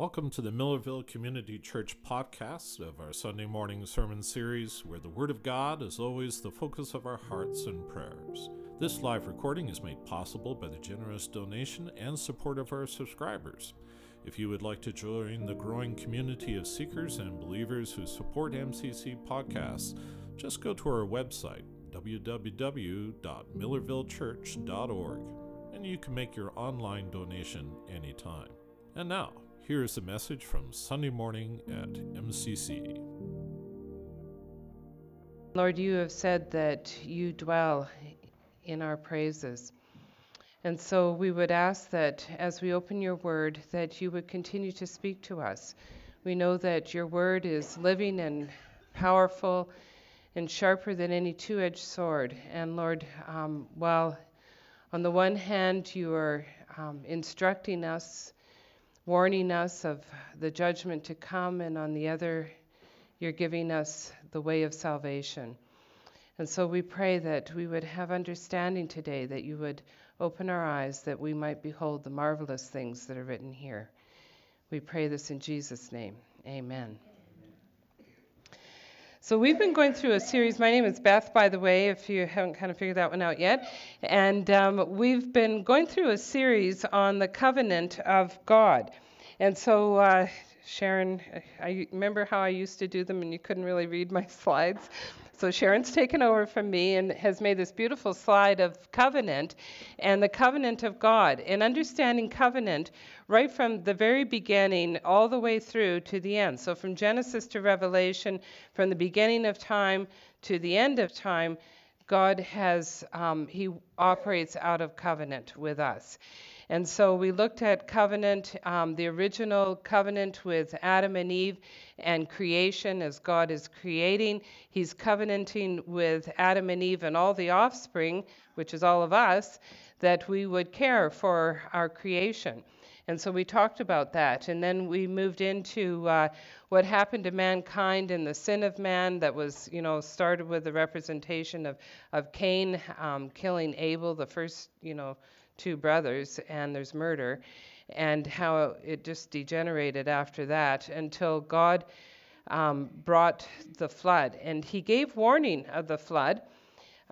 Welcome to the Millerville Community Church podcast of our Sunday morning sermon series, where the Word of God is always the focus of our hearts and prayers. This live recording is made possible by the generous donation and support of our subscribers. If you would like to join the growing community of seekers and believers who support MCC podcasts, just go to our website, www.millervillechurch.org, and you can make your online donation anytime. And now, here is a message from Sunday morning at MCC. Lord, you have said that you dwell in our praises. And so we would ask that as we open your word, that you would continue to speak to us. We know that your word is living and powerful and sharper than any two edged sword. And Lord, um, while on the one hand you are um, instructing us warning us of the judgment to come, and on the other, you're giving us the way of salvation. And so we pray that we would have understanding today, that you would open our eyes, that we might behold the marvelous things that are written here. We pray this in Jesus' name. Amen. So we've been going through a series. My name is Beth, by the way, if you haven't kind of figured that one out yet. And um, we've been going through a series on the covenant of God. And so, uh, Sharon, I remember how I used to do them, and you couldn't really read my slides. So Sharon's taken over from me and has made this beautiful slide of covenant and the covenant of God. And understanding covenant right from the very beginning all the way through to the end. So from Genesis to Revelation, from the beginning of time to the end of time, God has, um, He operates out of covenant with us. And so we looked at covenant, um, the original covenant with Adam and Eve and creation as God is creating. He's covenanting with Adam and Eve and all the offspring, which is all of us, that we would care for our creation. And so we talked about that. And then we moved into uh, what happened to mankind and the sin of man that was, you know, started with the representation of, of Cain um, killing Abel, the first, you know, two brothers, and there's murder, and how it just degenerated after that until God um, brought the flood. And He gave warning of the flood.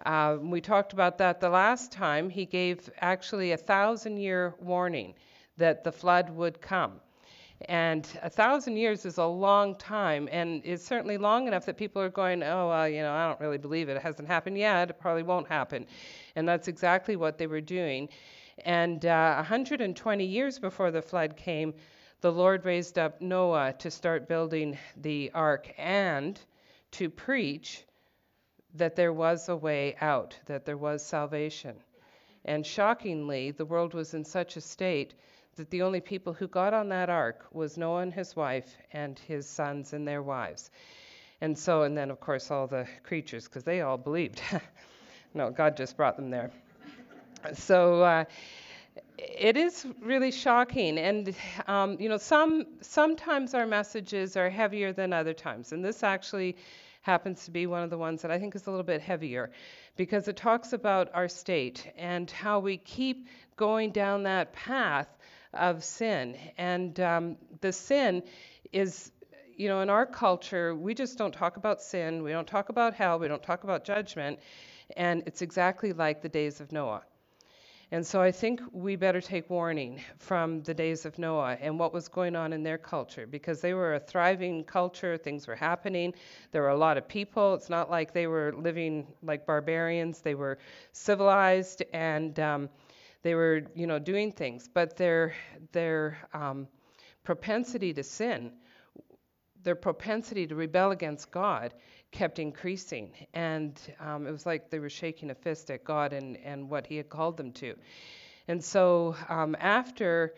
Uh, we talked about that the last time. He gave actually a thousand year warning that the flood would come. And a thousand years is a long time, and it's certainly long enough that people are going, oh, well, you know, I don't really believe it. It hasn't happened yet. It probably won't happen. And that's exactly what they were doing. And uh, 120 years before the flood came, the Lord raised up Noah to start building the ark and to preach that there was a way out, that there was salvation. And shockingly, the world was in such a state that the only people who got on that ark was Noah and his wife and his sons and their wives. And so, and then of course all the creatures, because they all believed. no, God just brought them there. So uh, it is really shocking, and um, you know, some sometimes our messages are heavier than other times, and this actually happens to be one of the ones that I think is a little bit heavier because it talks about our state and how we keep going down that path of sin. And um, the sin is, you know, in our culture, we just don't talk about sin, we don't talk about hell, we don't talk about judgment, and it's exactly like the days of Noah. And so I think we better take warning from the days of Noah and what was going on in their culture because they were a thriving culture, things were happening. There were a lot of people. It's not like they were living like barbarians, they were civilized and um, they were, you know, doing things. But their, their um, propensity to sin, their propensity to rebel against God, kept increasing. And um, it was like they were shaking a fist at God and, and what He had called them to. And so um, after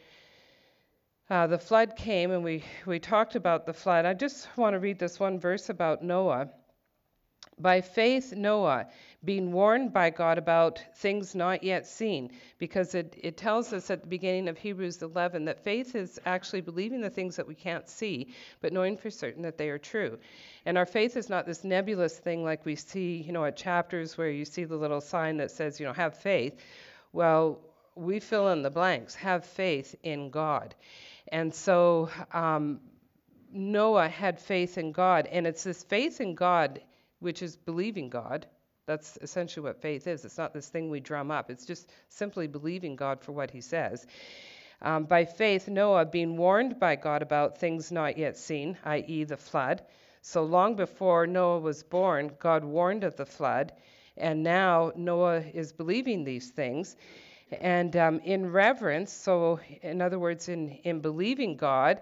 uh, the flood came, and we, we talked about the flood, I just want to read this one verse about Noah. By faith, Noah, being warned by God about things not yet seen, because it, it tells us at the beginning of Hebrews 11 that faith is actually believing the things that we can't see, but knowing for certain that they are true. And our faith is not this nebulous thing like we see, you know, at chapters where you see the little sign that says, you know, have faith. Well, we fill in the blanks, have faith in God. And so um, Noah had faith in God. And it's this faith in God, which is believing God. That's essentially what faith is. It's not this thing we drum up, it's just simply believing God for what he says. Um, by faith, Noah, being warned by God about things not yet seen, i.e., the flood. So long before Noah was born, God warned of the flood, and now Noah is believing these things. And um, in reverence, so in other words, in, in believing God,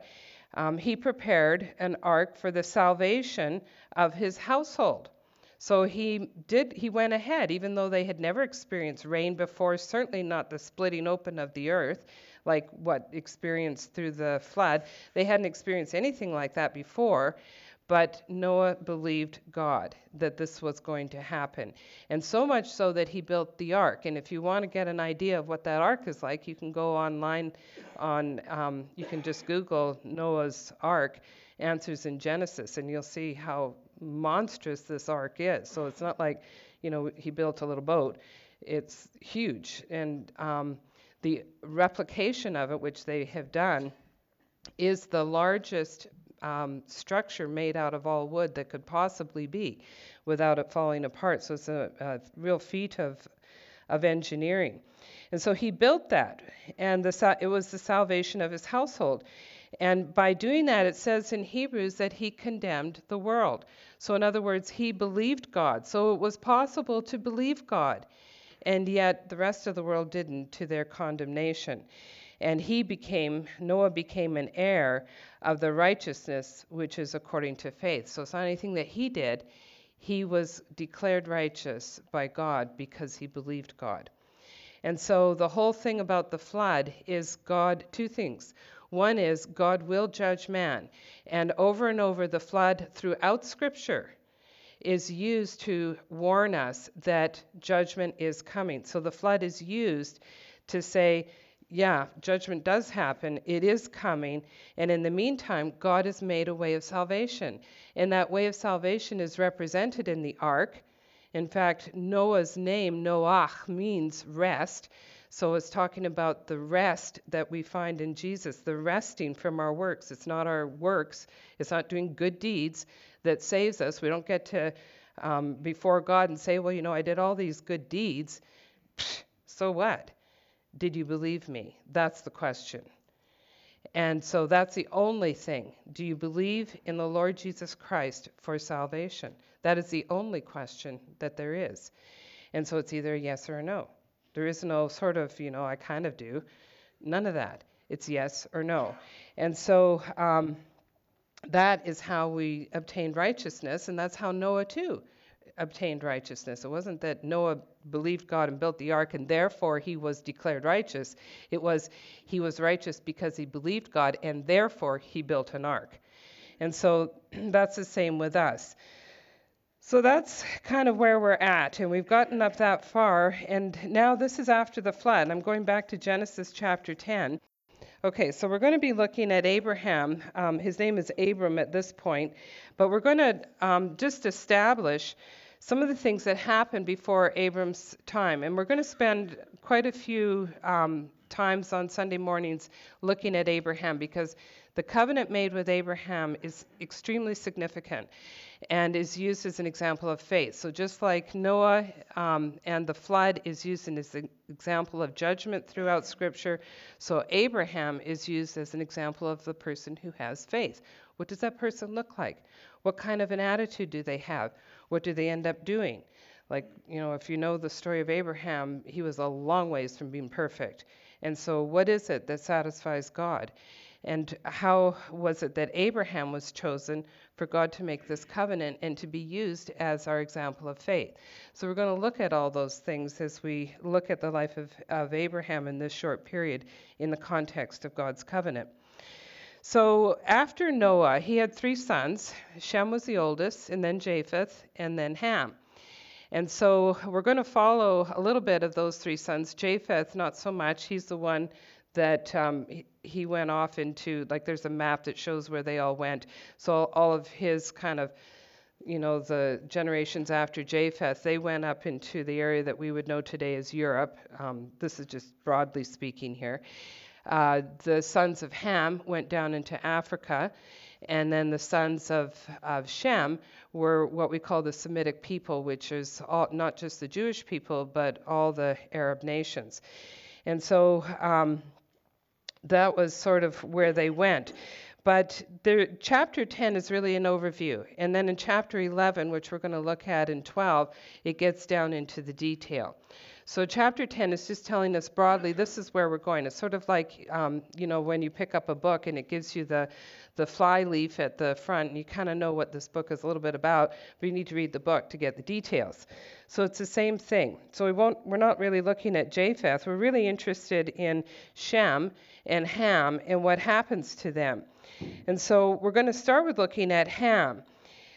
um, he prepared an ark for the salvation of his household. So he did he went ahead even though they had never experienced rain before certainly not the splitting open of the earth like what experienced through the flood. They hadn't experienced anything like that before, but Noah believed God that this was going to happen. And so much so that he built the ark. And if you want to get an idea of what that ark is like, you can go online on, um, you can just Google Noah's ark answers in Genesis, and you'll see how monstrous this ark is. So it's not like, you know, he built a little boat. It's huge. And um, the replication of it, which they have done, is the largest um, structure made out of all wood that could possibly be without it falling apart. So it's a, a real feat of, of engineering. And so he built that, and the, it was the salvation of his household. And by doing that, it says in Hebrews that he condemned the world. So, in other words, he believed God. So it was possible to believe God and yet the rest of the world didn't to their condemnation. And he became, Noah became an heir of the righteousness which is according to faith. So it's not anything that he did. He was declared righteous by God because he believed God. And so the whole thing about the flood is God, two things. One is God will judge man. And over and over, the flood throughout Scripture is used to warn us that judgment is coming. So the flood is used to say, yeah, judgment does happen. It is coming. And in the meantime, God has made a way of salvation. And that way of salvation is represented in the ark. In fact, Noah's name, Noach, means rest. So it's talking about the rest that we find in Jesus, the resting from our works. It's not our works, it's not doing good deeds, that saves us. We don't get to um, before God and say, well, you know, I did all these good deeds. Psh, so what? Did you believe me? That's the question. And so that's the only thing. Do you believe in the Lord Jesus Christ for salvation? That is the only question that there is. And so it's either yes or no. There is no sort of, you know, I kind of do. None of that. It's yes or no. And so um, that is how we obtained righteousness, and that's how Noah too obtained righteousness. It wasn't that Noah believed God and built the ark and therefore he was declared righteous. It was he was righteous because he believed God and therefore he built an ark. And so that's the same with us. So that's kind of where we're at, and we've gotten up that far. And now this is after the flood. I'm going back to Genesis chapter 10. Okay, so we're going to be looking at Abraham. Um, his name is Abram at this point, but we're going to um, just establish some of the things that happened before Abram's time. And we're going to spend quite a few um, times on Sunday mornings looking at Abraham because the covenant made with Abraham is extremely significant and is used as an example of faith. So, just like Noah um, and the flood is used as an example of judgment throughout Scripture, so Abraham is used as an example of the person who has faith. What does that person look like? What kind of an attitude do they have? What do they end up doing? Like, you know, if you know the story of Abraham, he was a long ways from being perfect. And so, what is it that satisfies God? And how was it that Abraham was chosen for God to make this covenant and to be used as our example of faith? So we're going to look at all those things as we look at the life of, of Abraham in this short period in the context of God's covenant. So after Noah, he had three sons. Shem was the oldest, and then Japheth, and then Ham. And so we're going to follow a little bit of those three sons. Japheth, not so much. He's the one that um, he went off into, like, there's a map that shows where they all went. So all of his kind of, you know, the generations after Japheth, they went up into the area that we would know today as Europe. Um, this is just broadly speaking here. Uh, the sons of Ham went down into Africa, and then the sons of, of Shem were what we call the Semitic people, which is all, not just the Jewish people, but all the Arab nations. And so um, that was sort of where they went. But the, chapter 10 is really an overview. And then in chapter 11, which we're going to look at in 12, it gets down into the detail. So, chapter 10 is just telling us broadly this is where we're going. It's sort of like, um, you know, when you pick up a book and it gives you the, the fly leaf at the front, and you kind of know what this book is a little bit about, but you need to read the book to get the details. So, it's the same thing. So, we won't, we're not really looking at Japheth. We're really interested in Shem and Ham and what happens to them. And so, we're going to start with looking at Ham.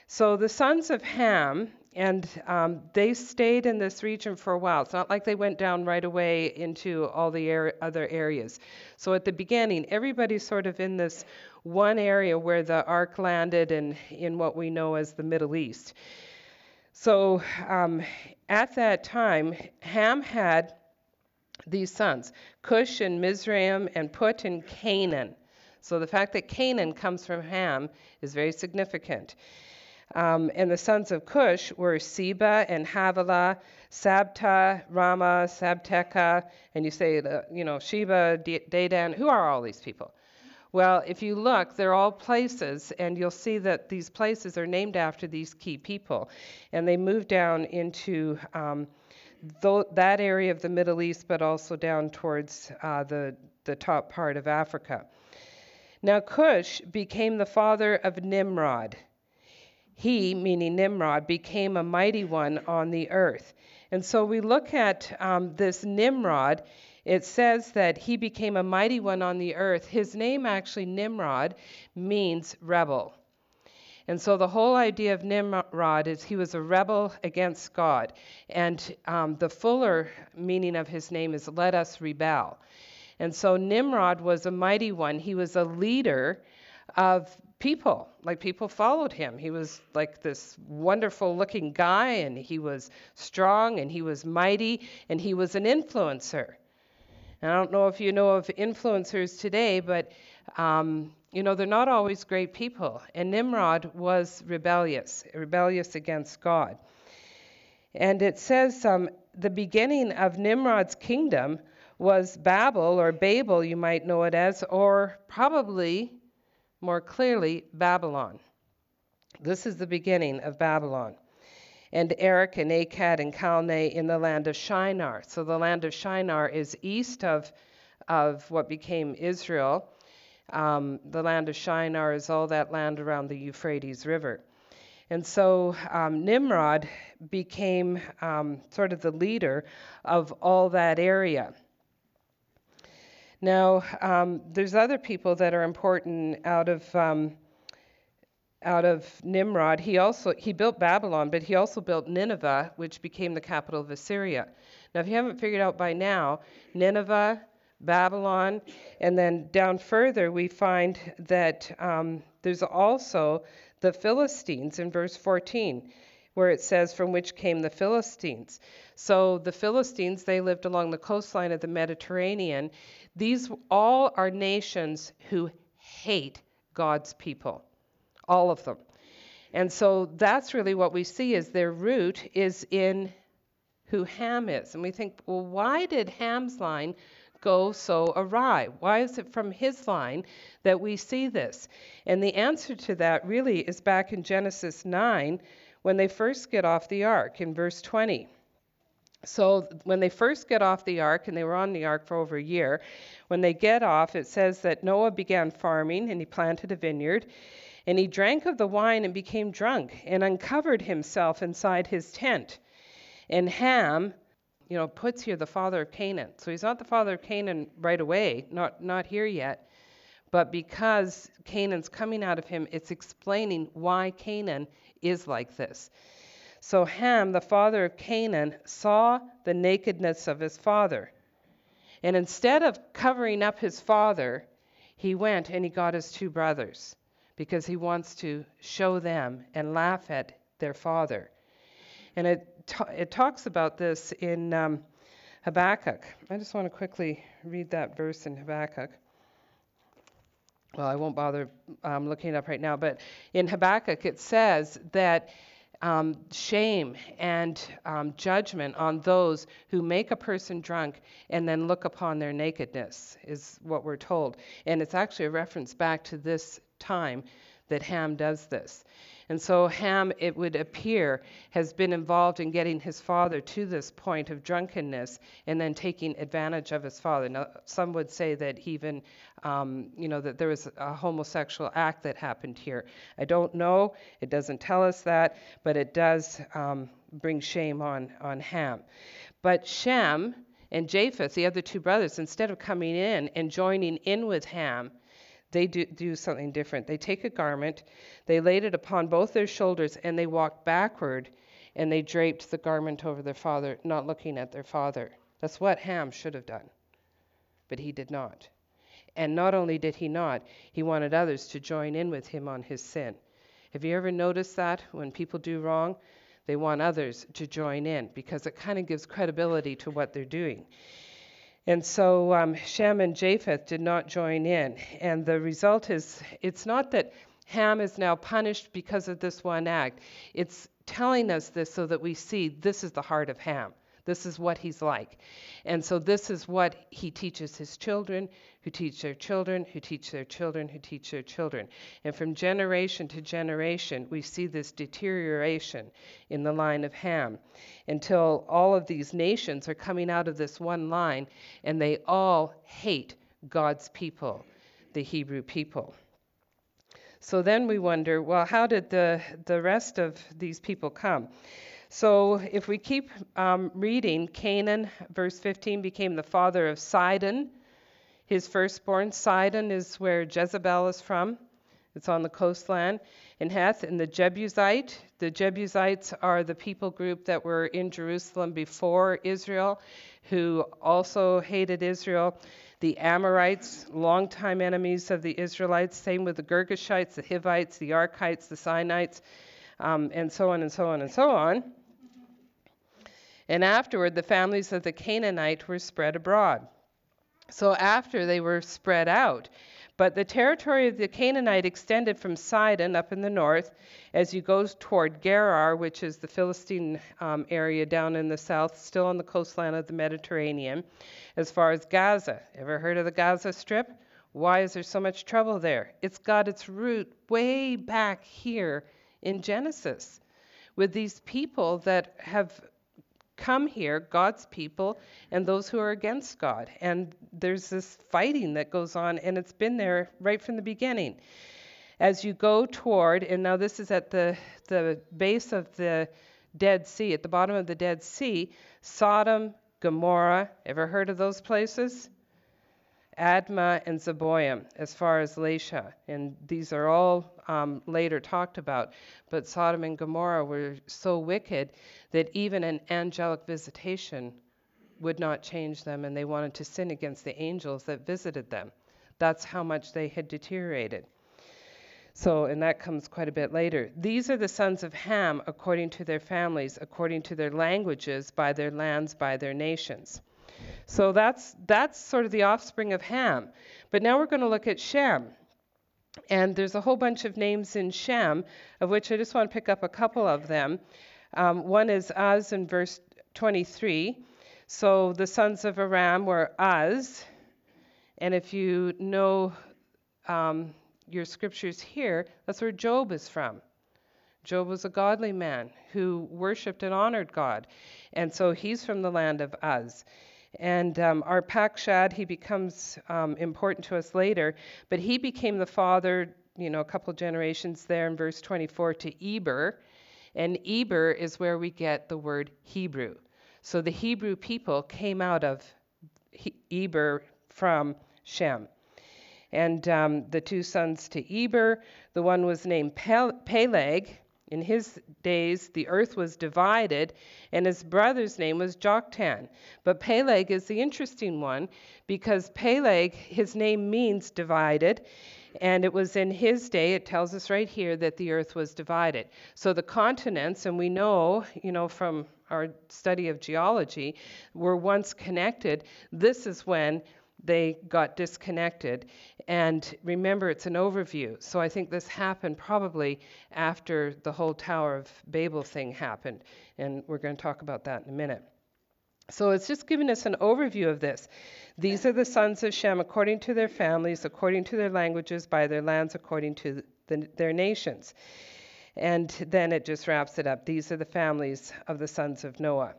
So, the sons of Ham, and um, they stayed in this region for a while. It's not like they went down right away into all the er- other areas. So at the beginning, everybody's sort of in this one area where the ark landed and in what we know as the Middle East. So um, at that time, Ham had these sons Cush and Mizraim and Put and Canaan. So the fact that Canaan comes from Ham is very significant. Um, and the sons of Cush were Seba and Havilah, Sabta, Raamah, Sabteca, and you say, uh, you know, Sheba, Dedan. Who are all these people? Well, if you look, they're all places, and you'll see that these places are named after these key people. And they moved down into um, th- that area of the Middle East, but also down towards uh, the, the top part of Africa. Now, Cush became the father of Nimrod. He, meaning Nimrod, became a mighty one on the earth. And so we look at um, this Nimrod. It says that he became a mighty one on the earth. His name, actually, Nimrod, means rebel. And so the whole idea of Nimrod is he was a rebel against God. And um, the fuller meaning of his name is let us rebel. And so Nimrod was a mighty one. He was a leader of people. Like people followed him. He was like this wonderful looking guy, and he was strong, and he was mighty, and he was an influencer. And I don't know if you know of influencers today, but um, you know they're not always great people. And Nimrod was rebellious, rebellious against God. And it says um, the beginning of Nimrod's kingdom was Babel, or Babel, you might know it as, or probably more clearly, Babylon. This is the beginning of Babylon. And Erech and Akkad and Calneh in the land of Shinar. So the land of Shinar is east of, of what became Israel. Um, the land of Shinar is all that land around the Euphrates River. And so um, Nimrod became um, sort of the leader of all that area. Now, um, there's other people that are important out of um, out of Nimrod. He also he built Babylon, but he also built Nineveh, which became the capital of Assyria. Now, if you haven't figured out by now, Nineveh, Babylon, and then down further we find that um, there's also the Philistines in verse 14 where it says, From which came the Philistines. So the Philistines, they lived along the coastline of the Mediterranean. These all are nations who hate God's people, all of them. And so that's really what we see is their root is in who Ham is. And we think, well, why did Ham's line go so awry? Why is it from his line that we see this? And the answer to that really is back in Genesis 9, when they first get off the ark in verse 20. So when they first get off the ark, and they were on the ark for over a year, when they get off, it says that Noah began farming and he planted a vineyard. And he drank of the wine and became drunk and uncovered himself inside his tent. And Ham, you know, puts here the father of Canaan. So he's not the father of Canaan right away, not, not here yet. But because Canaan's coming out of him, it's explaining why Canaan is like this. So Ham, the father of Canaan, saw the nakedness of his father. And instead of covering up his father, he went and he got his two brothers because he wants to show them and laugh at their father. And it, it talks about this in um, Habakkuk. I just want to quickly read that verse in Habakkuk. Well, I won't bother um, looking it up right now, but in Habakkuk it says that um, shame and um, judgment on those who make a person drunk and then look upon their nakedness, is what we're told. And it's actually a reference back to this time that Ham does this. And so Ham, it would appear, has been involved in getting his father to this point of drunkenness and then taking advantage of his father. Now, some would say that even, um, you know, that there was a homosexual act that happened here. I don't know. It doesn't tell us that, but it does um, bring shame on, on Ham. But Shem and Japheth, the other two brothers, instead of coming in and joining in with Ham, they do, do something different. They take a garment, they laid it upon both their shoulders, and they walked backward and they draped the garment over their father, not looking at their father. That's what Ham should have done. But he did not. And not only did he not, he wanted others to join in with him on his sin. Have you ever noticed that when people do wrong? They want others to join in because it kind of gives credibility to what they're doing. And so um, Shem and Japheth did not join in. And the result is it's not that Ham is now punished because of this one act, it's telling us this so that we see this is the heart of Ham. This is what he's like. And so this is what he teaches his children, who teach their children, who teach their children, who teach their children. And from generation to generation, we see this deterioration in the line of Ham until all of these nations are coming out of this one line and they all hate God's people, the Hebrew people. So then we wonder, well, how did the, the rest of these people come? So if we keep um, reading, Canaan, verse 15, became the father of Sidon, his firstborn. Sidon is where Jezebel is from. It's on the coastland. And Heth and the Jebusite. The Jebusites are the people group that were in Jerusalem before Israel, who also hated Israel. The Amorites, longtime enemies of the Israelites. Same with the Girgashites, the Hivites, the Arkites, the Sinites, um, and so on and so on and so on. And afterward, the families of the Canaanite were spread abroad. So after they were spread out, but the territory of the Canaanite extended from Sidon up in the north as you go toward Gerar, which is the Philistine um, area down in the south, still on the coastline of the Mediterranean, as far as Gaza. Ever heard of the Gaza Strip? Why is there so much trouble there? It's got its root way back here in Genesis with these people that have come here, God's people, and those who are against God. And there's this fighting that goes on, and it's been there right from the beginning. As you go toward, and now this is at the, the base of the Dead Sea, at the bottom of the Dead Sea, Sodom, Gomorrah, ever heard of those places? Admah and Zeboim, as far as Lasha. And these are all um, later talked about. But Sodom and Gomorrah were so wicked that even an angelic visitation would not change them, and they wanted to sin against the angels that visited them. That's how much they had deteriorated. So, and that comes quite a bit later. These are the sons of Ham according to their families, according to their languages, by their lands, by their nations. So that's that's sort of the offspring of Ham. But now we're going to look at Shem. And there's a whole bunch of names in Shem, of which I just want to pick up a couple of them. Um, one is Uz in verse 23. So the sons of Aram were Uz. And if you know um, your scriptures here, that's where Job is from. Job was a godly man who worshiped and honored God. And so he's from the land of Uz. And um, Arpachshad, he becomes um, important to us later, but he became the father, you know, a couple generations there in verse 24 to Eber. And Eber is where we get the word Hebrew. So the Hebrew people came out of he- Eber from Shem. And um, the two sons to Eber, the one was named Pel- Peleg, in his days, the earth was divided, and his brother's name was Joktan. But Peleg is the interesting one because Peleg, his name means divided, and it was in his day, it tells us right here, that the earth was divided. So the continents, and we know, you know, from our study of geology, were once connected. This is when they got disconnected. And remember, it's an overview. So I think this happened probably after the whole Tower of Babel thing happened. And we're going to talk about that in a minute. So it's just giving us an overview of this. These are the sons of Shem according to their families, according to their languages, by their lands, according to the, their nations. And then it just wraps it up. These are the families of the sons of Noah.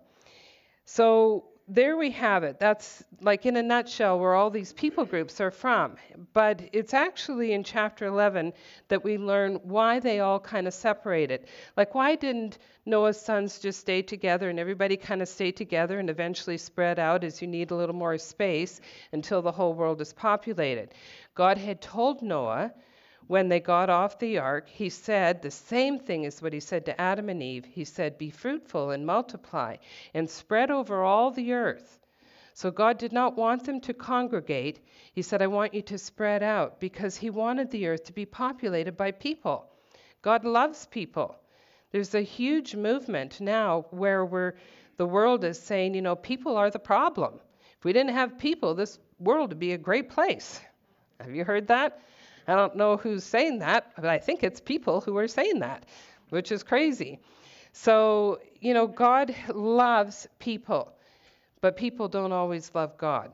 So there we have it. That's like in a nutshell where all these people groups are from. But it's actually in chapter 11 that we learn why they all kind of separated. Like, why didn't Noah's sons just stay together and everybody kind of stay together and eventually spread out as you need a little more space until the whole world is populated? God had told Noah when they got off the ark, he said the same thing as what he said to Adam and Eve. He said, Be fruitful and multiply and spread over all the earth. So God did not want them to congregate. He said, I want you to spread out because he wanted the earth to be populated by people. God loves people. There's a huge movement now where we're, the world is saying, you know, people are the problem. If we didn't have people, this world would be a great place. Have you heard that? I don't know who's saying that, but I think it's people who are saying that, which is crazy. So, you know, God loves people, but people don't always love God.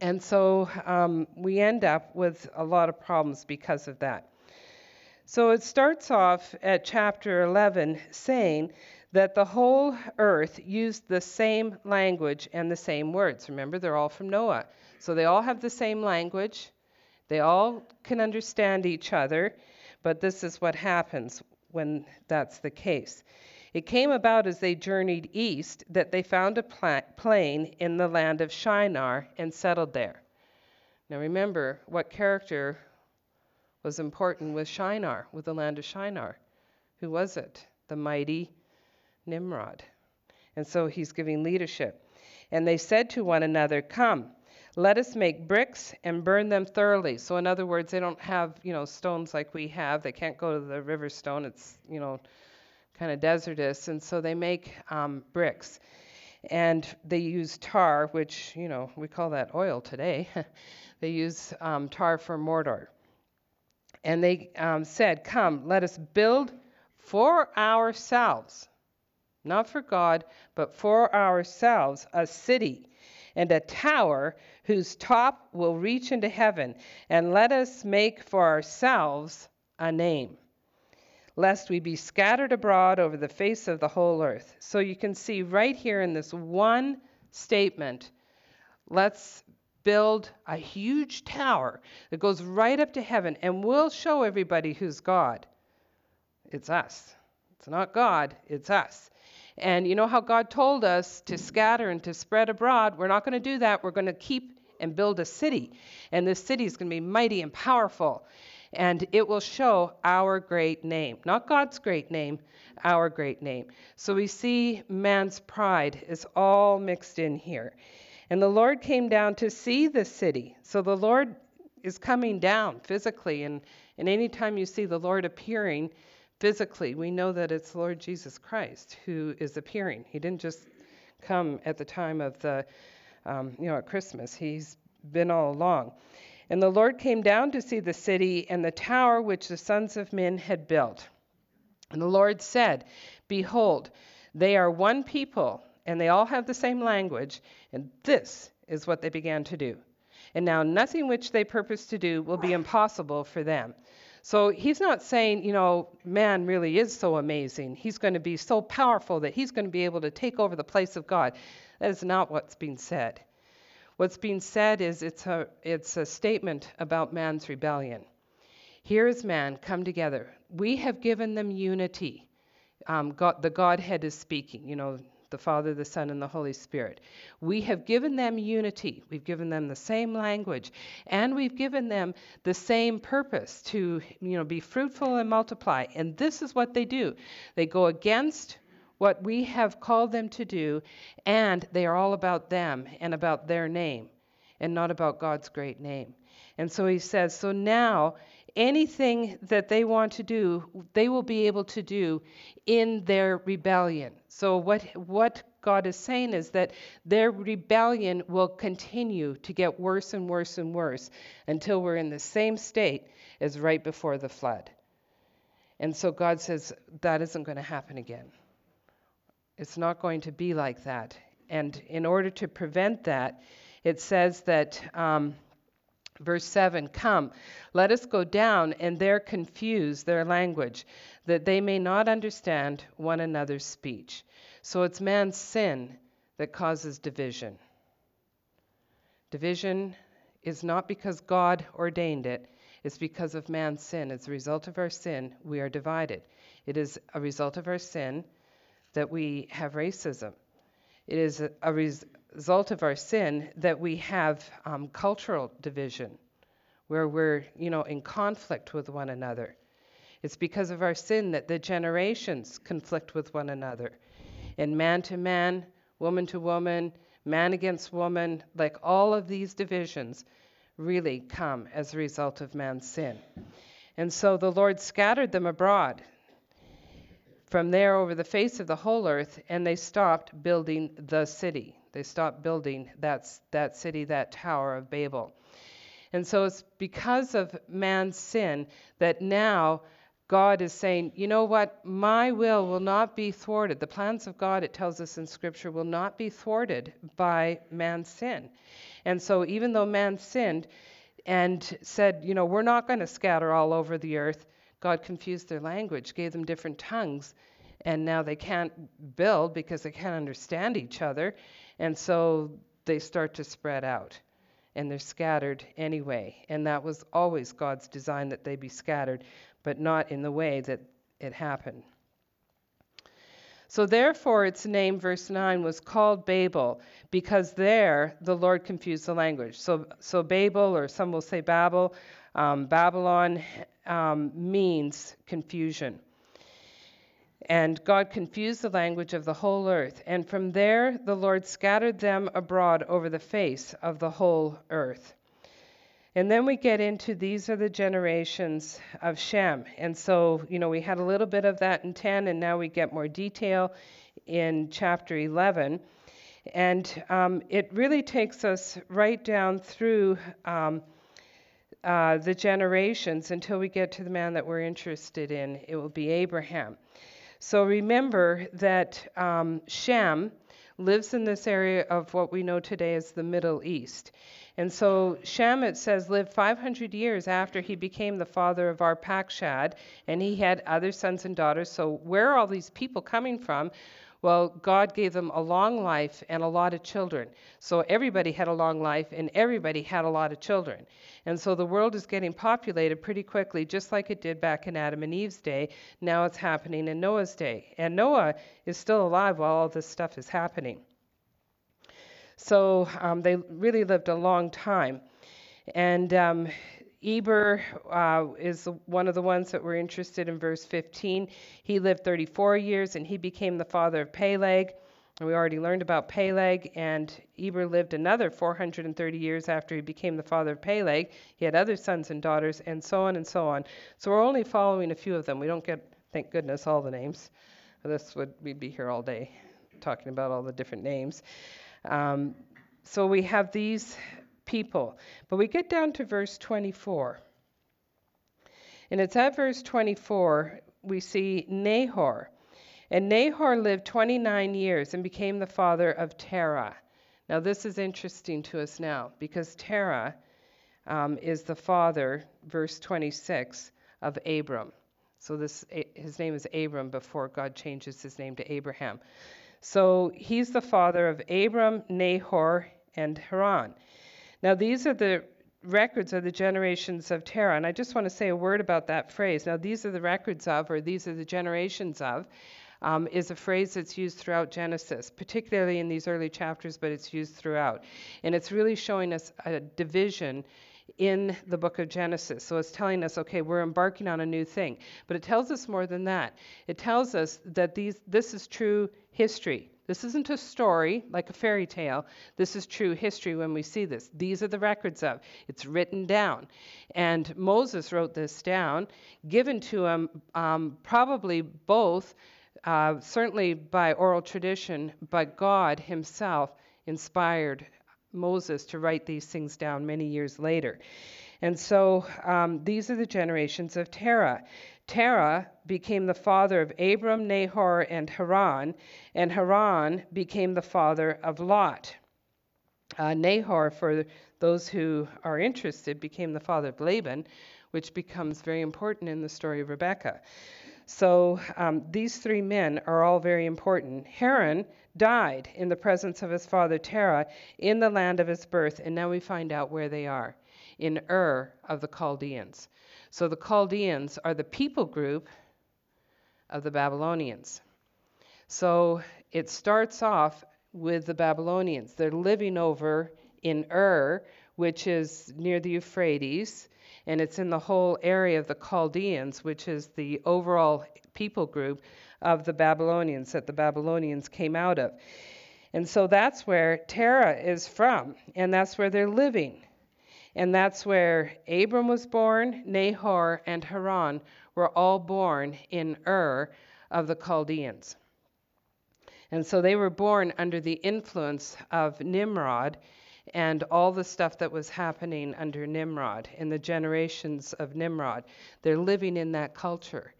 And so um, we end up with a lot of problems because of that. So it starts off at chapter 11 saying that the whole earth used the same language and the same words. Remember, they're all from Noah. So they all have the same language, they all can understand each other, but this is what happens when that's the case. It came about as they journeyed east that they found a plain in the land of Shinar and settled there. Now remember, what character was important with Shinar, with the land of Shinar? Who was it? The mighty Nimrod. And so he's giving leadership. And they said to one another, Come, let us make bricks and burn them thoroughly. So, in other words, they don't have, you know, stones like we have. They can't go to the river stone. It's, you know, kind of desertous. And so they make um, bricks. And they use tar, which, you know, we call that oil today. they use um, tar for mortar. And they um, said, Come, let us build for ourselves, not for God, but for ourselves, a city and a tower whose top will reach into heaven, and let us make for ourselves a name, lest we be scattered abroad over the face of the whole earth. So you can see right here in this one statement, let's build a huge tower that goes right up to heaven, and we'll show everybody who's God. It's us. It's not God, it's us. And you know how God told us to scatter and to spread abroad? We're not going to do that. We're going to keep and build a city. And this city is going to be mighty and powerful. And it will show our great name. Not God's great name, our great name. So we see man's pride is all mixed in here. And the Lord came down to see the city. So the Lord is coming down physically. And, and anytime you see the Lord appearing, physically, we know that it's Lord Jesus Christ who is appearing. He didn't just come at the time of the, um, you know, at Christmas. He's been all along. And the Lord came down to see the city and the tower which the sons of men had built. And the Lord said, Behold, they are one people, and they all have the same language, and this is what they began to do. And now nothing which they purpose to do will be impossible for them. So he's not saying, you know, man really is so amazing. He's going to be so powerful that he's going to be able to take over the place of God. That is not what's being said. What's being said is it's a, it's a statement about man's rebellion. Here is man come together. We have given them unity. Um, God, the Godhead is speaking. You know, the Father, the Son, and the Holy Spirit. We have given them unity. We've given them the same language, and we've given them the same purpose to, you know, be fruitful and multiply. And this is what they do. They go against what we have called them to do, and they are all about them and about their name, and not about God's great name. And so he says, so now anything that they want to do, they will be able to do in their rebellion. So what what God is saying is that their rebellion will continue to get worse and worse and worse until we're in the same state as right before the flood. And so God says that isn't going to happen again. It's not going to be like that. And in order to prevent that, it says that, um, verse 7 Come, let us go down and there confuse their language, that they may not understand one another's speech. So it's man's sin that causes division. Division is not because God ordained it, it's because of man's sin. As a result of our sin, we are divided. It is a result of our sin that we have racism. It is a, a result of our sin that we have um, cultural division, where we're, you know, in conflict with one another. It's because of our sin that the generations conflict with one another and man to man, woman to woman, man against woman, like all of these divisions really come as a result of man's sin. And so the Lord scattered them abroad from there over the face of the whole earth, and they stopped building the city. They stopped building that, that city, that Tower of Babel. And so it's because of man's sin that now God is saying, you know what? My will will not be thwarted. The plans of God, it tells us in Scripture, will not be thwarted by man's sin. And so, even though man sinned and said, you know, we're not going to scatter all over the earth, God confused their language, gave them different tongues, and now they can't build because they can't understand each other. And so they start to spread out and they're scattered anyway. And that was always God's design that they be scattered but not in the way that it happened. So therefore, its name, verse 9, was called Babel, because there the Lord confused the language. So, so Babel, or some will say Babel, um, Babylon um, means confusion. And God confused the language of the whole earth. And from there the Lord scattered them abroad over the face of the whole earth. And then we get into these are the generations of Shem. And so, you know, we had a little bit of that in 10, and now we get more detail in chapter 11. And um, it really takes us right down through um, uh, the generations until we get to the man that we're interested in. It will be Abraham. So remember that um, Shem lives in this area of what we know today as the Middle East. And so Shem, it says, lived 500 years after he became the father of Arpachshad, and he had other sons and daughters. So where are all these people coming from? Well, God gave them a long life and a lot of children. So everybody had a long life and everybody had a lot of children. And so the world is getting populated pretty quickly, just like it did back in Adam and Eve's day. Now it's happening in Noah's day. And Noah is still alive while all this stuff is happening. So um, they really lived a long time. And um, Eber uh, is one of the ones that we're interested in verse 15. He lived 34 years and he became the father of Peleg. And we already learned about Peleg, and Eber lived another 430 years after he became the father of Peleg. He had other sons and daughters, and so on and so on. So we're only following a few of them. We don't get, thank goodness, all the names. This would we'd be here all day talking about all the different names. Um, so we have these people. But we get down to verse 24. And it's at verse 24 we see Nahor. And Nahor lived 29 years and became the father of Terah. Now, this is interesting to us now because Terah um, is the father, verse 26, of Abram. So this his name is Abram before God changes his name to Abraham. So he's the father of Abram, Nahor, and Haran. Now, these are the records of the generations of Terah. And I just want to say a word about that phrase. Now, these are the records of, or these are the generations of, um, is a phrase that's used throughout Genesis, particularly in these early chapters, but it's used throughout. And it's really showing us a division in the book of Genesis. So it's telling us, okay, we're embarking on a new thing. But it tells us more than that. It tells us that these, this is true history. This isn't a story like a fairy tale. This is true history when we see this. These are the records of. It's written down. And Moses wrote this down, given to him um, probably both, uh, certainly by oral tradition, but God Himself inspired Moses to write these things down many years later. And so um, these are the generations of Terah. Terah became the father of Abram, Nahor, and Haran, and Haran became the father of Lot. Uh, Nahor, for those who are interested, became the father of Laban, which becomes very important in the story of Rebekah. So um, these three men are all very important. Haran died in the presence of his father Terah in the land of his birth, and now we find out where they are in Ur of the Chaldeans. So the Chaldeans are the people group of the Babylonians. So it starts off with the Babylonians. They're living over in Ur, which is near the Euphrates, and it's in the whole area of the Chaldeans, which is the overall people group of the Babylonians that the Babylonians came out of. And so that's where Terah is from, and that's where they're living. And that's where Abram was born, Nahor, and Haran were all born in Ur of the Chaldeans. And so they were born under the influence of Nimrod and all the stuff that was happening under Nimrod in the generations of Nimrod. They're living in that culture.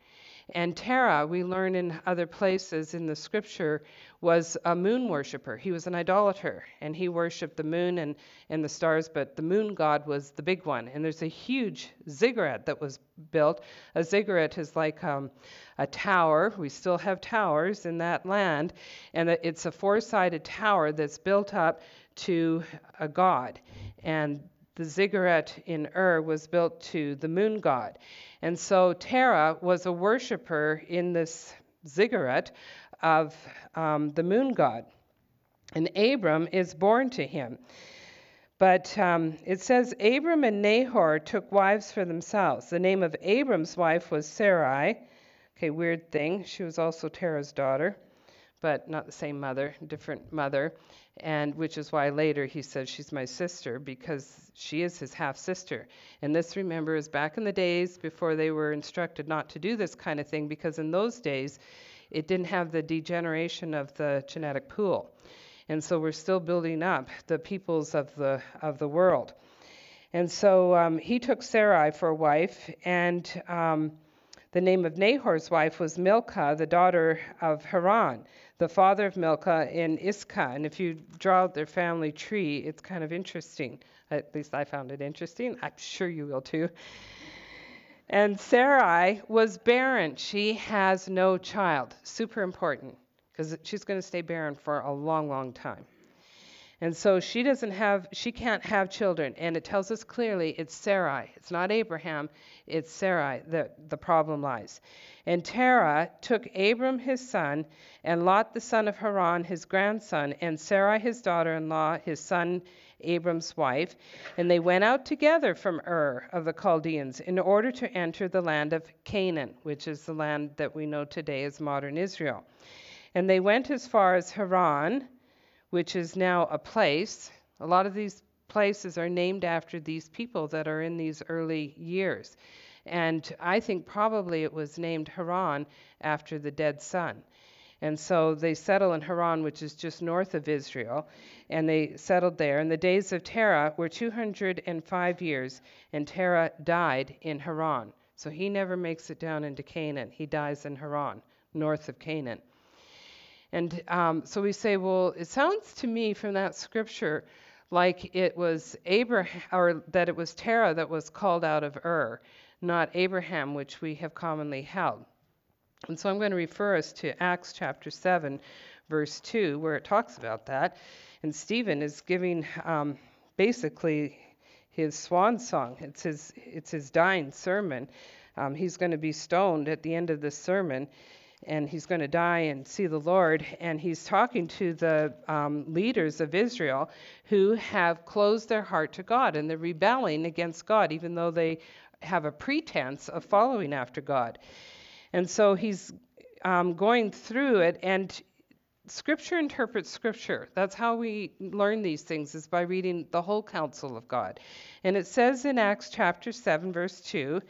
And Terah, we learn in other places in the scripture, was a moon worshiper. He was an idolater, and he worshiped the moon and, and the stars, but the moon god was the big one. And there's a huge ziggurat that was built. A ziggurat is like um, a tower. We still have towers in that land, and it's a four sided tower that's built up to a god. And the ziggurat in Ur was built to the moon god. And so Terah was a worshiper in this ziggurat of um, the moon god. And Abram is born to him. But um, it says Abram and Nahor took wives for themselves. The name of Abram's wife was Sarai. Okay, weird thing. She was also Terah's daughter, but not the same mother, different mother. And which is why later he says she's my sister because she is his half sister. And this, remember, is back in the days before they were instructed not to do this kind of thing because in those days it didn't have the degeneration of the genetic pool. And so we're still building up the peoples of the, of the world. And so um, he took Sarai for a wife, and um, the name of Nahor's wife was Milcah, the daughter of Haran, the father of Milcah in Iscah. And if you draw out their family tree, it's kind of interesting. At least I found it interesting. I'm sure you will too. And Sarai was barren. She has no child. Super important because she's going to stay barren for a long, long time. And so she doesn't have, she can't have children. And it tells us clearly it's Sarai. It's not Abraham, it's Sarai that the problem lies. And Terah took Abram his son, and Lot the son of Haran his grandson, and Sarai his daughter in law, his son Abram's wife, and they went out together from Ur of the Chaldeans in order to enter the land of Canaan, which is the land that we know today as modern Israel. And they went as far as Haran, which is now a place. A lot of these places are named after these people that are in these early years. And I think probably it was named Haran after the dead son. And so they settle in Haran, which is just north of Israel, and they settled there. And the days of Terah were 205 years, and Terah died in Haran. So he never makes it down into Canaan. He dies in Haran, north of Canaan. And um, so we say, well, it sounds to me from that scripture like it was Abraham, or that it was Terah that was called out of Ur, not Abraham, which we have commonly held. And so I'm going to refer us to Acts chapter 7, verse 2, where it talks about that. And Stephen is giving um, basically his swan song. It's his, it's his dying sermon. Um, he's going to be stoned at the end of this sermon, and he's going to die and see the Lord. And he's talking to the um, leaders of Israel who have closed their heart to God, and they're rebelling against God, even though they have a pretense of following after God. And so he's um, going through it, and Scripture interprets Scripture. That's how we learn these things, is by reading the whole counsel of God. And it says in Acts chapter 7, verse 2,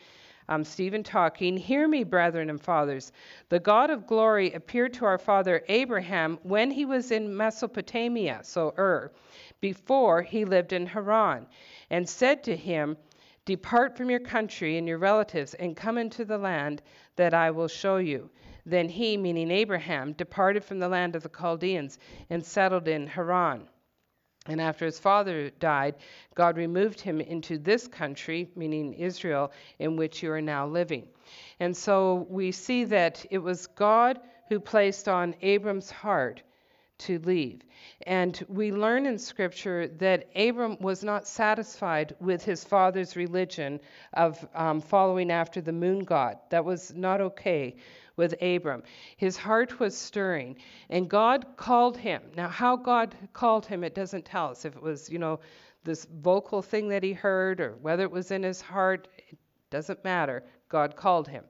um, Stephen talking, Hear me, brethren and fathers. The God of glory appeared to our father Abraham when he was in Mesopotamia, so Ur, before he lived in Haran, and said to him, Depart from your country and your relatives, and come into the land that I will show you. Then he, meaning Abraham, departed from the land of the Chaldeans and settled in Haran. And after his father died, God removed him into this country, meaning Israel, in which you are now living. And so we see that it was God who placed on Abram's heart to leave. And we learn in Scripture that Abram was not satisfied with his father's religion of um, following after the moon god. That was not okay with Abram. His heart was stirring, and God called him. Now, how God called him, it doesn't tell us. If it was, you know, this vocal thing that he heard or whether it was in his heart, it doesn't matter. God called him.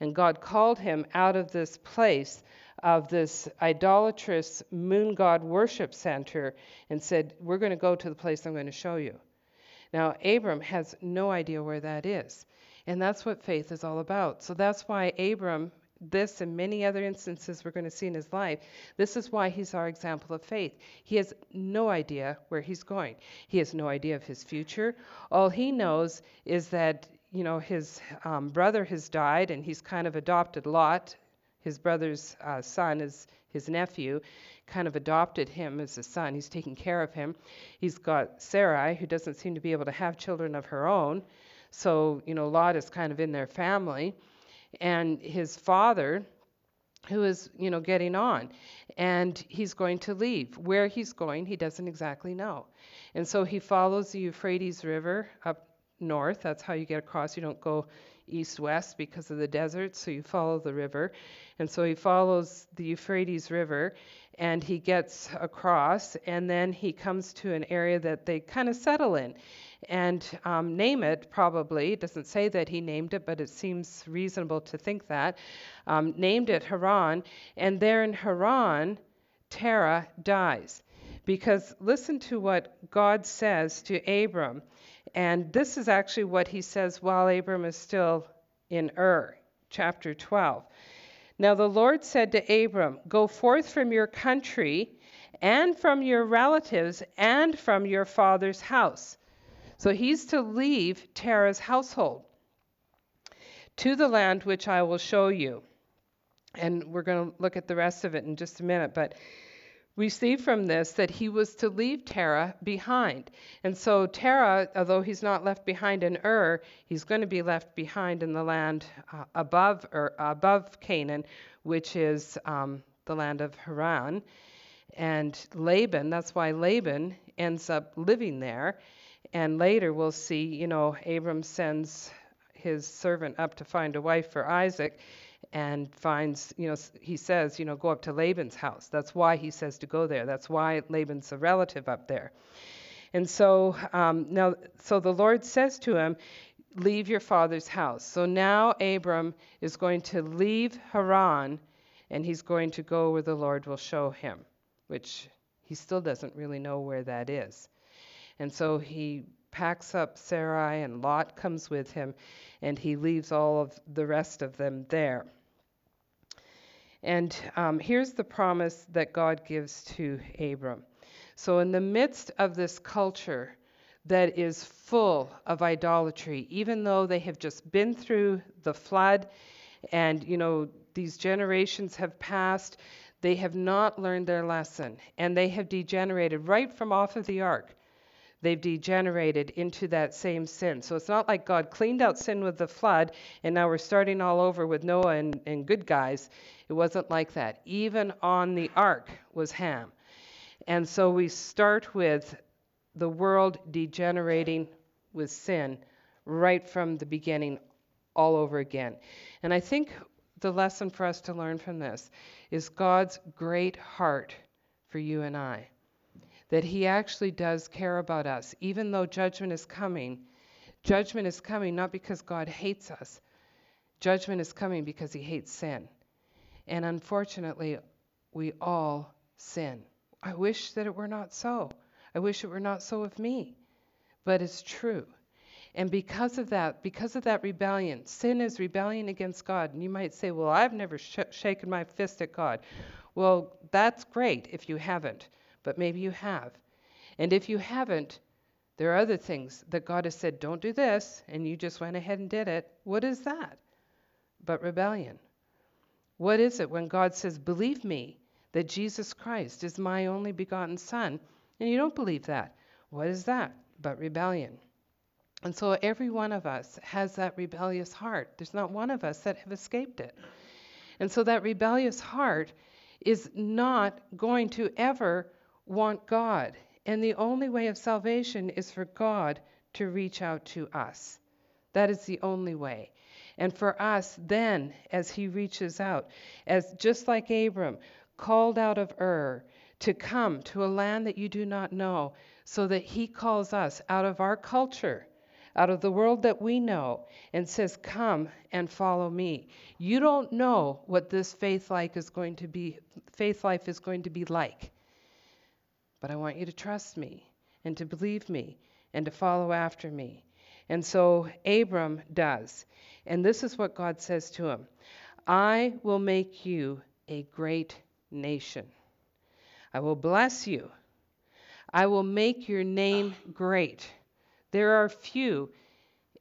And God called him out of this place of this idolatrous moon god worship center and said, We're going to go to the place I'm going to show you. Now, Abram has no idea where that is. And that's what faith is all about. So that's why Abram this and many other instances we're going to see in his life, this is why he's our example of faith. He has no idea where he's going. He has no idea of his future. All he knows is that, you know, his um, brother has died and he's kind of adopted Lot. His brother's uh, son is his nephew, kind of adopted him as a son. He's taking care of him. He's got Sarai, who doesn't seem to be able to have children of her own. So, you know, Lot is kind of in their family and his father who is, you know, getting on. And he's going to leave. Where he's going, he doesn't exactly know. And so he follows the Euphrates River up north. That's how you get across. You don't go east west because of the desert, so you follow the river. And so he follows the Euphrates River and he gets across, and then he comes to an area that they kind of settle in and um, name it probably. It doesn't say that he named it, but it seems reasonable to think that. Um, named it Haran, and there in Haran, Terah dies. Because listen to what God says to Abram. And this is actually what he says while Abram is still in Ur, chapter 12. Now the Lord said to Abram, Go forth from your country and from your relatives and from your father's house so he's to leave Terah's household to the land which I will show you. And we're going to look at the rest of it in just a minute. But we see from this that he was to leave Terah behind. And so Terah, although he's not left behind in Ur, he's going to be left behind in the land uh, above, or above Canaan, which is um, the land of Haran. And Laban, that's why Laban ends up living there. And later we'll see, you know, Abram sends his servant up to find a wife for Isaac and finds, you know, he says, you know, go up to Laban's house. That's why he says to go there. That's why Laban's a relative up there. And so um, now, so the Lord says to him, leave your father's house. So now Abram is going to leave Haran and he's going to go where the Lord will show him, which he still doesn't really know where that is. And so he packs up Sarai, and Lot comes with him, and he leaves all of the rest of them there. And um, here's the promise that God gives to Abram. So, in the midst of this culture that is full of idolatry, even though they have just been through the flood and, you know, these generations have passed, they have not learned their lesson and they have degenerated right from off of the ark they've degenerated into that same sin. So it's not like God cleaned out sin with the flood and now we're starting all over with Noah and, and good guys. It wasn't like that. Even on the ark was Ham. And so we start with the world degenerating with sin right from the beginning all over again. And I think the lesson for us to learn from this is God's great heart for you and I that He actually does care about us, even though judgment is coming. Judgment is coming not because God hates us, judgment is coming because He hates sin. And unfortunately, we all sin. I wish that it were not so. I wish it were not so of me. But it's true. And because of that, because of that rebellion, sin is rebellion against God. And you might say, well, I've never sh- shaken my fist at God. Well, that's great if you haven't, but maybe you have. And if you haven't, there are other things that God has said, don't do this, and you just went ahead and did it. What is that? But rebellion. What is it when God says, believe me that Jesus Christ is my only begotten Son, and you don't believe that? What is that? But rebellion. And so every one of us has that rebellious heart. There's not one of us that have escaped it. And so that rebellious heart is not going to ever want God. And the only way of salvation is for God to reach out to us. That is the only way. And for us, then, as he reaches out, as just like Abram called out of Ur to come to a land that you do not know, so that he calls us out of our culture, out of the world that we know, and says, Come and follow me. You don't know what this faith life is going to be, faith life is going to be like. But I want you to trust me and to believe me and to follow after me. And so Abram does. And this is what God says to him I will make you a great nation. I will bless you. I will make your name great. There are few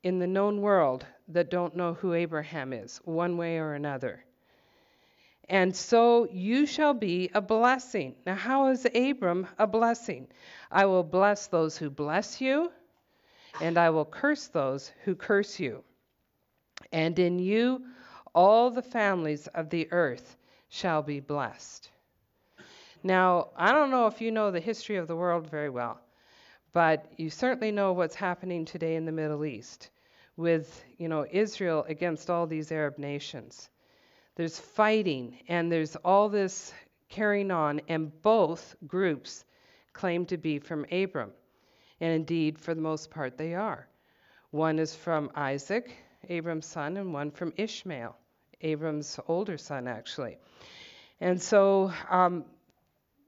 in the known world that don't know who Abraham is, one way or another. And so you shall be a blessing. Now, how is Abram a blessing? I will bless those who bless you, and I will curse those who curse you. And in you all the families of the earth shall be blessed. Now, I don't know if you know the history of the world very well, but you certainly know what's happening today in the Middle East with, you know, Israel against all these Arab nations there's fighting and there's all this carrying on, and both groups claim to be from Abram. And indeed, for the most part, they are. One is from Isaac, Abram's son, and one from Ishmael, Abram's older son, actually. And so, um,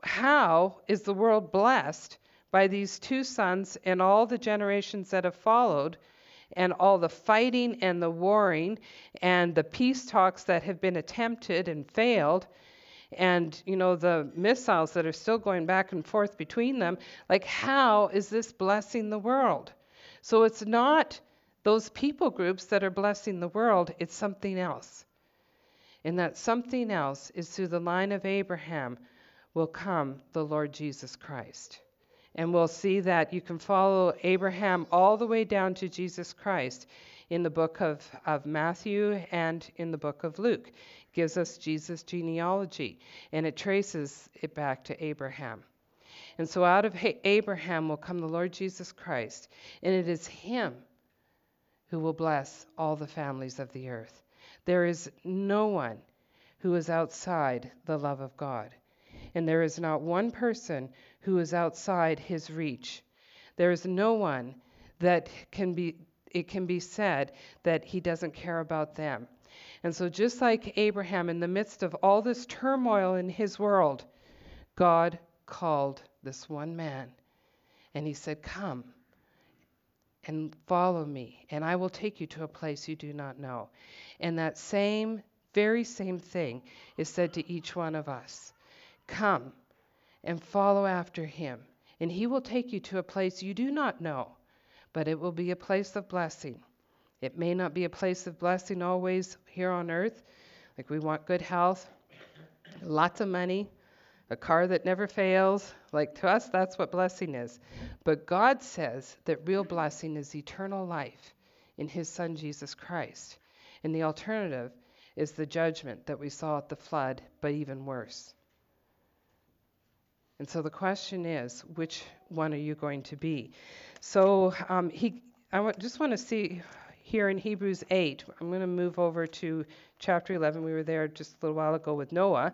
how is the world blessed by these two sons and all the generations that have followed and all the fighting and the warring and the peace talks that have been attempted and failed and you know the missiles that are still going back and forth between them like how is this blessing the world? So it's not those people groups that are blessing the world it's something else. And that something else is through the line of Abraham will come the Lord Jesus Christ and we'll see that you can follow Abraham all the way down to Jesus Christ in the book of, of Matthew and in the book of Luke. It gives us Jesus' genealogy, and it traces it back to Abraham. And so out of Abraham will come the Lord Jesus Christ, and it is him who will bless all the families of the earth. There is no one who is outside the love of God. And there is not one person who is outside his reach. There is no one that can be it can be said that he doesn't care about them. And so just like Abraham in the midst of all this turmoil in his world, God called this one man and he said, "Come and follow me, and I will take you to a place you do not know." And that same very same thing is said to each one of us. Come and follow after him. And he will take you to a place you do not know, but it will be a place of blessing. It may not be a place of blessing always here on earth, like we want good health, lots of money, a car that never fails. Like to us, that's what blessing is. But God says that real blessing is eternal life in His Son Jesus Christ. And the alternative is the judgment that we saw at the flood, but even worse. And so the question is, which one are you going to be? So um, he, I w- just want to see here in Hebrews 8. I'm going to move over to chapter 11. We were there just a little while ago with Noah.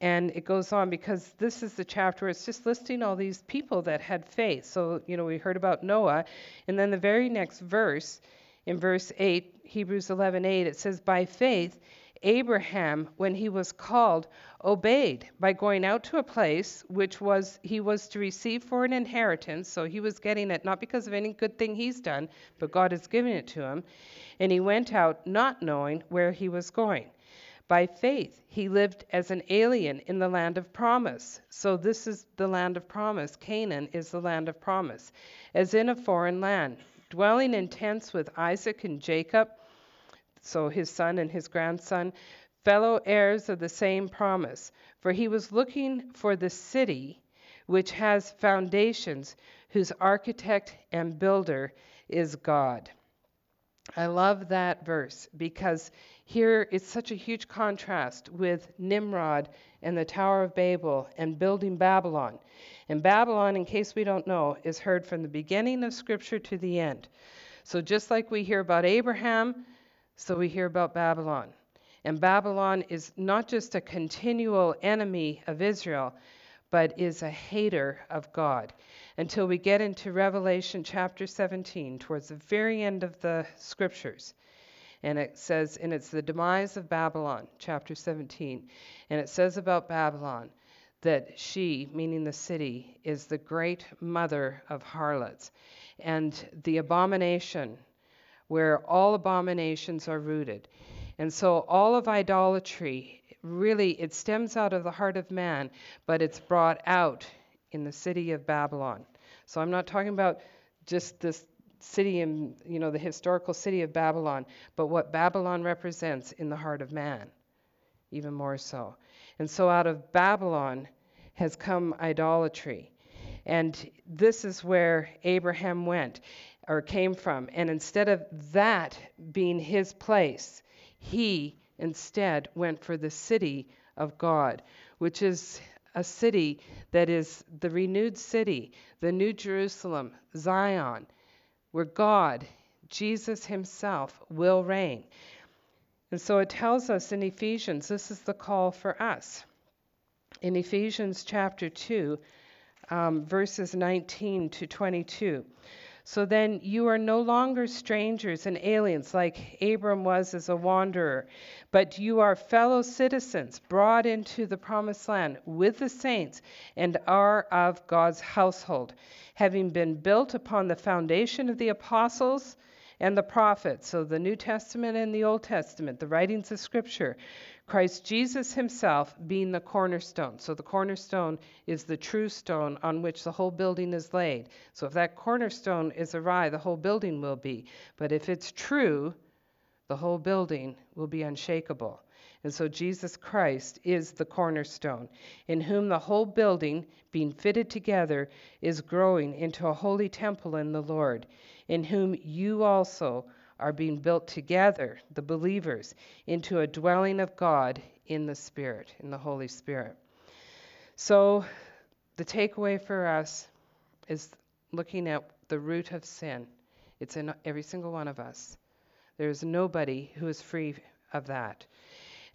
And it goes on because this is the chapter, it's just listing all these people that had faith. So, you know, we heard about Noah. And then the very next verse, in verse 8, Hebrews 11 8, it says, By faith, Abraham, when he was called, obeyed by going out to a place which was he was to receive for an inheritance. So he was getting it not because of any good thing he's done, but God is giving it to him. And he went out not knowing where he was going. By faith, he lived as an alien in the land of promise. So, this is the land of promise. Canaan is the land of promise, as in a foreign land, dwelling in tents with Isaac and Jacob, so his son and his grandson, fellow heirs of the same promise. For he was looking for the city which has foundations, whose architect and builder is God. I love that verse because here it's such a huge contrast with Nimrod and the Tower of Babel and building Babylon. And Babylon, in case we don't know, is heard from the beginning of Scripture to the end. So just like we hear about Abraham, so we hear about Babylon. And Babylon is not just a continual enemy of Israel, but is a hater of God until we get into Revelation chapter 17, towards the very end of the scriptures. And it says, and it's the demise of Babylon, chapter 17. And it says about Babylon that she, meaning the city, is the great mother of harlots and the abomination where all abominations are rooted. And so all of idolatry really it stems out of the heart of man, but it's brought out in the city of Babylon. So I'm not talking about just this city in, you know, the historical city of Babylon, but what Babylon represents in the heart of man, even more so. And so out of Babylon has come idolatry. And this is where Abraham went or came from. And instead of that being his place, he instead went for the city of God, which is a city that is the renewed city, the New Jerusalem, Zion, where God, Jesus Himself, will reign. And so it tells us in Ephesians, this is the call for us. In Ephesians chapter 2, um, verses 19 to 22. So then you are no longer strangers and aliens like Abram was as a wanderer, but you are fellow citizens brought into the promised land with the saints and are of God's household, having been built upon the foundation of the apostles and the prophets, so the New Testament and the Old Testament, the writings of Scripture, Christ Jesus himself being the cornerstone. So the cornerstone is the true stone on which the whole building is laid. So if that cornerstone is awry, the whole building will be. But if it's true, the whole building will be unshakable. And so Jesus Christ is the cornerstone, in whom the whole building, being fitted together, is growing into a holy temple in the Lord, in whom you also are being built together, the believers, into a dwelling of God in the Spirit, in the Holy Spirit. So, the takeaway for us is looking at the root of sin. It's in every single one of us. There is nobody who is free of that.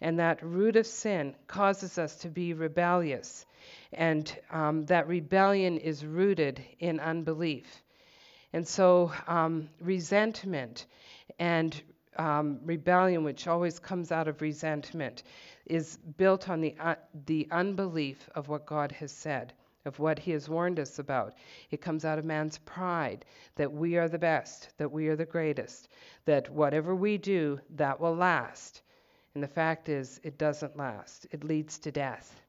And that root of sin causes us to be rebellious. And um, that rebellion is rooted in unbelief. And so, um, resentment and um, rebellion, which always comes out of resentment, is built on the, uh, the unbelief of what God has said, of what He has warned us about. It comes out of man's pride that we are the best, that we are the greatest, that whatever we do, that will last. And the fact is, it doesn't last, it leads to death.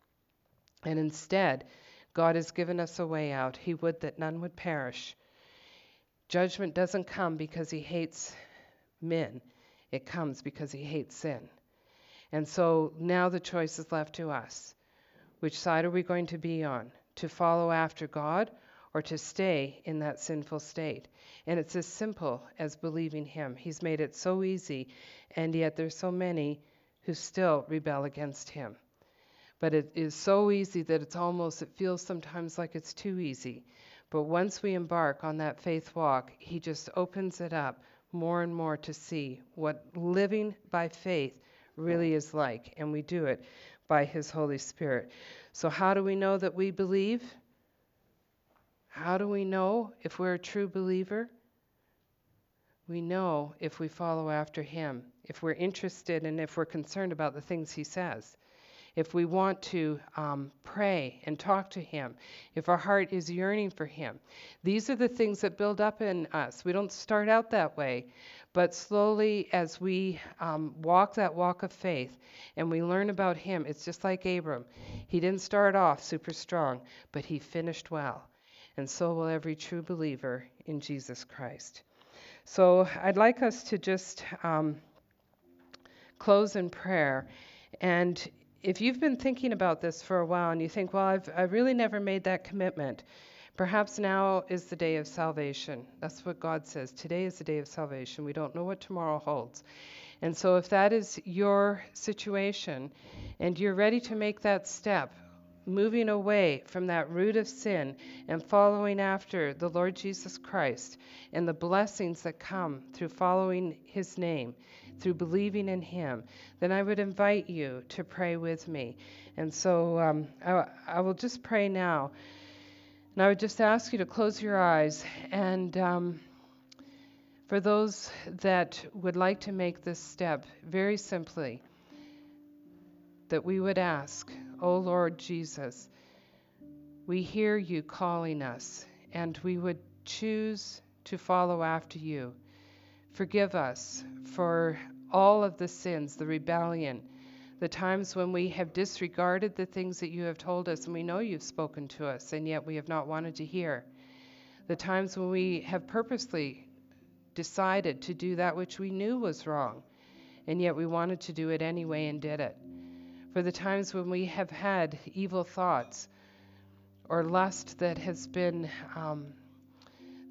And instead, God has given us a way out. He would that none would perish. Judgment doesn't come because He hates men. It comes because he hates sin. And so now the choice is left to us. Which side are we going to be on? To follow after God or to stay in that sinful state? And it's as simple as believing Him. He's made it so easy, and yet there's so many who still rebel against Him. But it is so easy that it's almost, it feels sometimes like it's too easy. But once we embark on that faith walk, He just opens it up more and more to see what living by faith really is like, and we do it by His Holy Spirit. So, how do we know that we believe? How do we know if we're a true believer? we know if we follow after Him, if we're interested and if we're concerned about the things He says, if we want to um, pray and talk to Him, if our heart is yearning for Him. These are the things that build up in us. We don't start out that way, but slowly as we um, walk that walk of faith and we learn about Him, it's just like Abram. He didn't start off super strong, but he finished well. And so will every true believer in Jesus Christ. So I'd like us to just um, close in prayer. And if you've been thinking about this for a while and you think, well, I've, I've really never made that commitment, perhaps now is the day of salvation. That's what God says. Today is the day of salvation. We don't know what tomorrow holds. And so, if that is your situation and you're ready to make that step, moving away from that root of sin and following after the Lord Jesus Christ and the blessings that come through following his name, through believing in him, then I would invite you to pray with me. And so um, I, I, will just pray now. And I would just ask you to close your eyes. And um, for those that would like to make this step, very simply, that we would ask, O Lord Jesus, we hear you calling us, and we would choose to follow after you. Forgive us for all of the sins, the rebellion, the times when we have disregarded the things that you have told us, and we know you've spoken to us, and yet we have not wanted to hear. The times when we have purposely decided to do that which we knew was wrong, and yet we wanted to do it anyway and did it for the times when we have had evil thoughts or lust that has been um,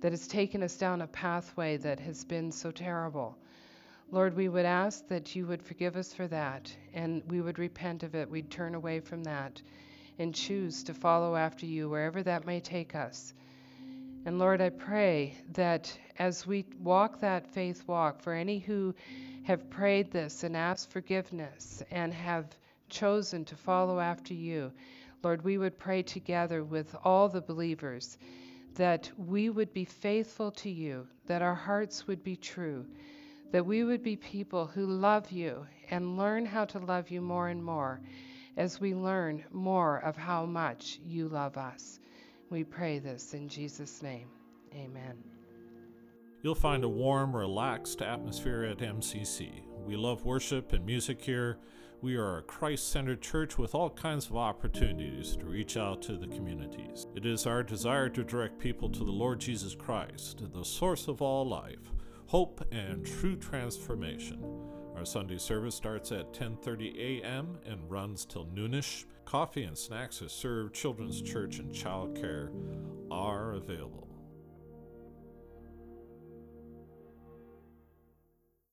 that has taken us down a pathway that has been so terrible. Lord, we would ask that you would forgive us for that and we would repent of it. We'd turn away from that and choose to follow after you wherever that may take us. And Lord, I pray that as we walk that faith walk, for any who have prayed this and asked forgiveness and have chosen to follow after you, Lord, we would pray together with all the believers that we would be faithful to you, that our hearts would be true, that we would be people who love you and learn how to love you more and more as we learn more of how much you love us. We pray this in Jesus' name. Amen. You'll find a warm, relaxed atmosphere at MCC. We love worship and music here. We are a Christ centered church with all kinds of opportunities to reach out to the communities. It is our desire to direct people to the Lord Jesus Christ, the source of all life, hope, and true transformation. Our Sunday service starts at 10:30 a.m. and runs till noonish. Coffee and snacks are served. Children's church and child care are available.